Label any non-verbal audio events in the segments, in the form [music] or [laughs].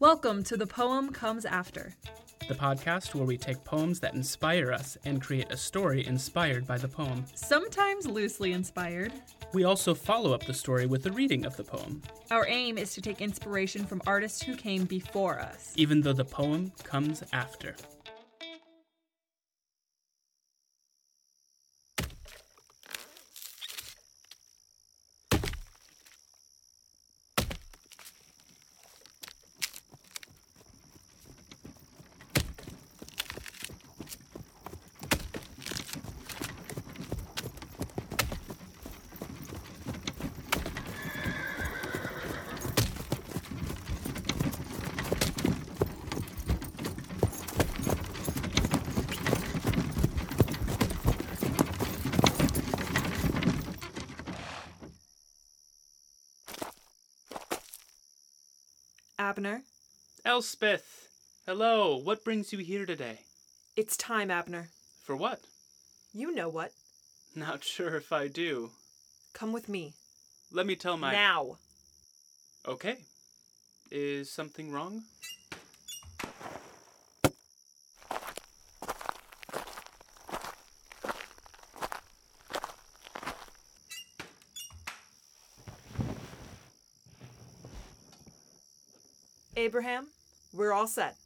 Welcome to The Poem Comes After. the podcast where we take poems that inspire us and create a story inspired by the poem. Sometimes loosely inspired. We also follow up the story with a reading of the poem, Our aim is to take inspiration from artists who came before us. even though the poem comes after. Abner, Elspeth! Hello, what brings you here today? it's time, Abner. For what? You know what. Not sure if I do. Come with me. Let me tell my. Now. Okay. Is something wrong? Abraham, we're all set.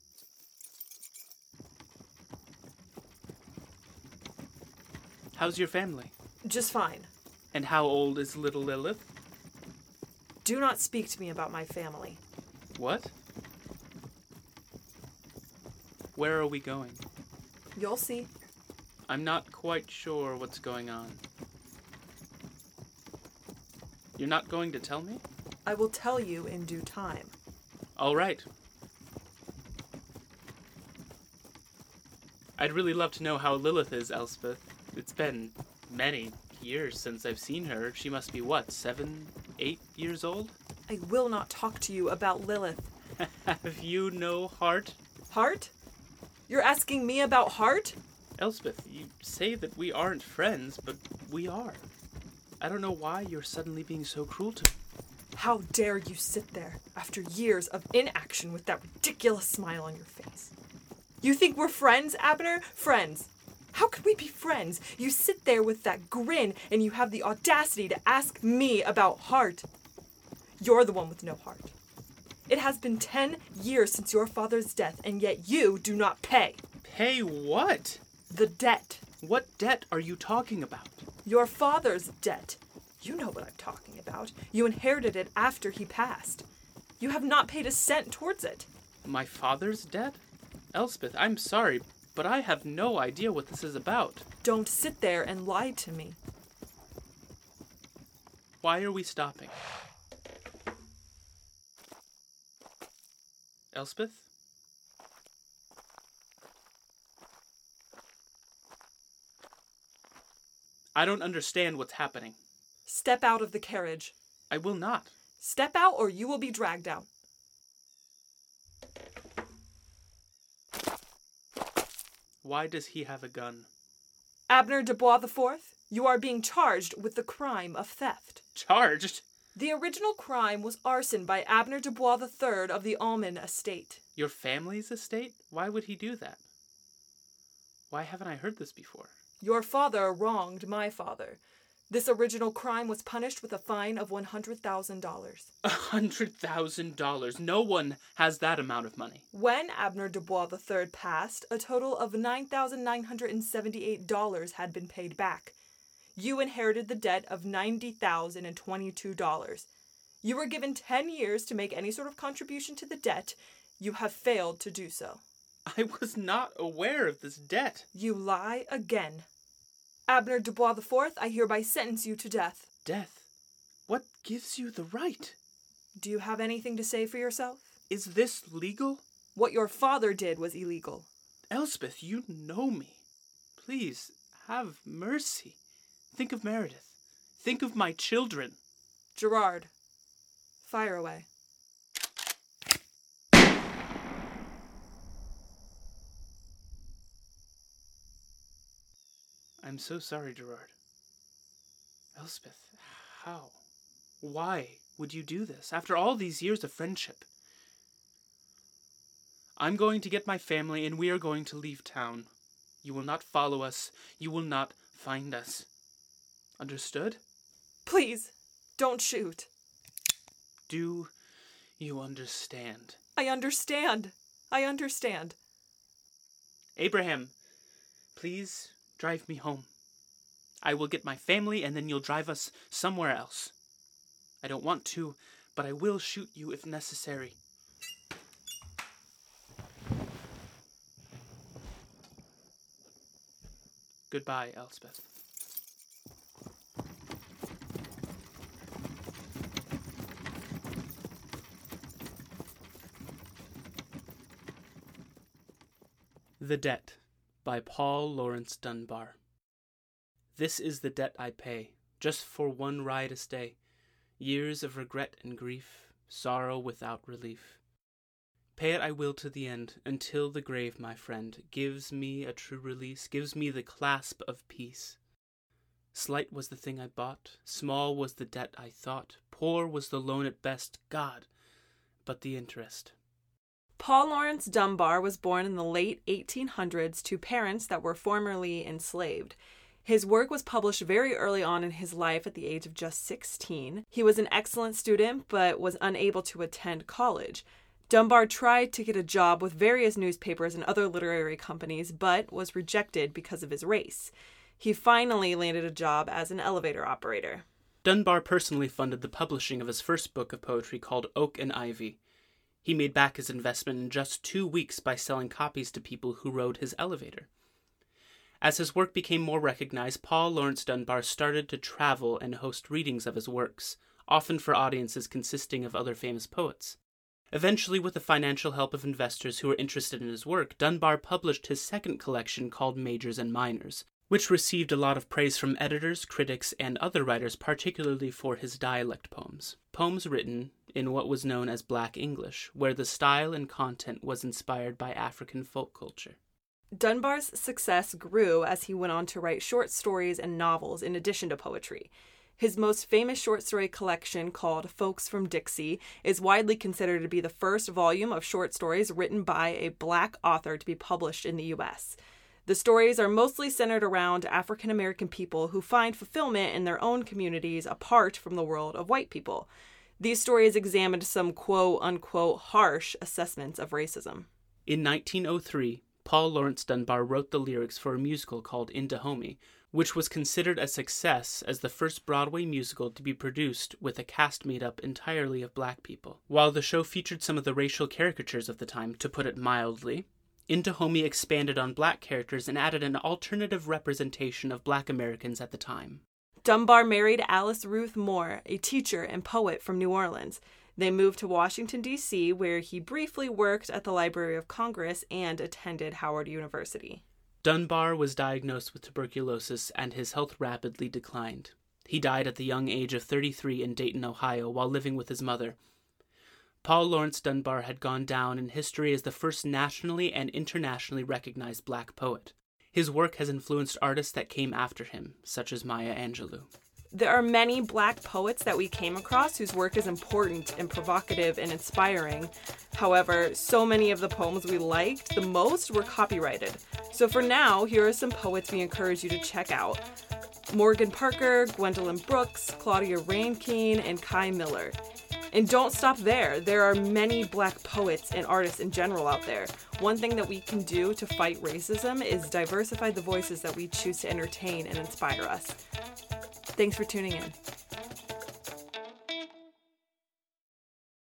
How's your family? Just fine. And how old is little Lilith? Do not speak to me about my family. What? Where are we going? You'll see. I'm not quite sure what's going on. You're not going to tell me? I will tell you in due time. All right. I'd really love to know how Lilith is, Elspeth. It's been many years since I've seen her. She must be what, seven, eight years old? I will not talk to you about Lilith. [laughs] Have you no heart? Heart? You're asking me about Heart? Elspeth, you say that we aren't friends, but we are. I don't know why you're suddenly being so cruel to me. How dare you sit there after years of inaction with that ridiculous smile on your face? You think we're friends, Abner? Friends. How could we be friends? You sit there with that grin and you have the audacity to ask me about heart. You're the one with no heart. It has been 10 years since your father's death, and yet you do not pay Pay what? the debt. What debt are you talking about? Your father's debt. You know what I'm talking about. You inherited it after he passed. You have not paid a cent towards it. My father's debt? Elspeth, I'm sorry, but I have no idea what this is about. Don't sit there and lie to me. Why are we stopping? Elspeth? I don't understand what's happening. Step out of the carriage. I will not. Step out or you will be dragged out. Why does he have a gun? Abner Dubois IV, you are being charged with the crime of theft. Charged? The original crime was arson by Abner Dubois III of the Almond estate. Your family's estate? Why would he do that? Why haven't I heard this before? Your father wronged my father. This original crime was punished with a fine of $100,000. A hundred thousand dollars. No one has that amount of money. When Abner Dubois III passed, a total of $9,978 had been paid back. You inherited the debt of $90,022. You were given 10 years to make any sort of contribution to the debt. You have failed to do so. I was not aware of this debt. You lie again. Abner Dubois IV, I hereby sentence you to death. Death? What gives you the right? Do you have anything to say for yourself? Is this legal? What your father did was illegal. Elspeth, you know me. Please, have mercy. Think of Meredith. Think of my children. Gerard, fire away. I'm so sorry, Gerard. Elspeth, how? Why would you do this after all these years of friendship? I'm going to get my family and we are going to leave town. You will not follow us. You will not find us. Understood? Please, don't shoot. Do you understand? I understand. I understand. Abraham, please drive me home. I will get my family and then you'll drive us somewhere else. I don't want to, but I will shoot you if necessary. Goodbye, Elspeth. The Debt by Paul Laurence Dunbar. This is the debt I pay, just for one riotous day. Years of regret and grief, sorrow without relief. Pay it I will to the end, until the grave, my friend, gives me a true release, gives me the clasp of peace. Slight was the thing I bought, small was the debt I thought, poor was the loan at best, God, but the interest. Paul Laurence Dunbar was born in the late 1800s to parents that were formerly enslaved. His work was published very early on in his life at the age of just 16. He was an excellent student but was unable to attend college. Dunbar tried to get a job with various newspapers and other literary companies but was rejected because of his race. He finally landed a job as an elevator operator. Dunbar personally funded the publishing of his first book of poetry called Oak and Ivy. He made back his investment in just two weeks by selling copies to people who rode his elevator. As his work became more recognized, Paul Laurence Dunbar started to travel and host readings of his works, often for audiences consisting of other famous poets. Eventually, with the financial help of investors who were interested in his work, Dunbar published his second collection called Majors and Minors, which received a lot of praise from editors, critics, and other writers, particularly for his dialect poems. Poems written in what was known as Black English, where the style and content was inspired by African folk culture. Dunbar's success grew as he went on to write short stories and novels in addition to poetry. His most famous short story collection, called Folks from Dixie, is widely considered to be the first volume of short stories written by a black author to be published in the U.S. The stories are mostly centered around African American people who find fulfillment in their own communities apart from the world of white people. These stories examined some quote unquote harsh assessments of racism. In 1903, Paul Laurence Dunbar wrote the lyrics for a musical called In Dahomey, which was considered a success as the first Broadway musical to be produced with a cast made up entirely of black people. While the show featured some of the racial caricatures of the time, to put it mildly, In Dahomey expanded on black characters and added an alternative representation of black Americans at the time. Dunbar married Alice Ruth Moore, a teacher and poet from New Orleans. They moved to Washington, D.C., where he briefly worked at the Library of Congress and attended Howard University. Dunbar was diagnosed with tuberculosis and his health rapidly declined. He died at the young age of 33 in Dayton, Ohio, while living with his mother. Paul Laurence Dunbar had gone down in history as the first nationally and internationally recognized black poet. His work has influenced artists that came after him, such as Maya Angelou. There are many black poets that we came across whose work is important and provocative and inspiring. However, so many of the poems we liked the most were copyrighted. So for now, here are some poets we encourage you to check out Morgan Parker, Gwendolyn Brooks, Claudia Rankine, and Kei Miller. And don't stop there. There are many black poets and artists in general out there. One thing that we can do to fight racism is diversify the voices that we choose to entertain and inspire us. Thanks for tuning in.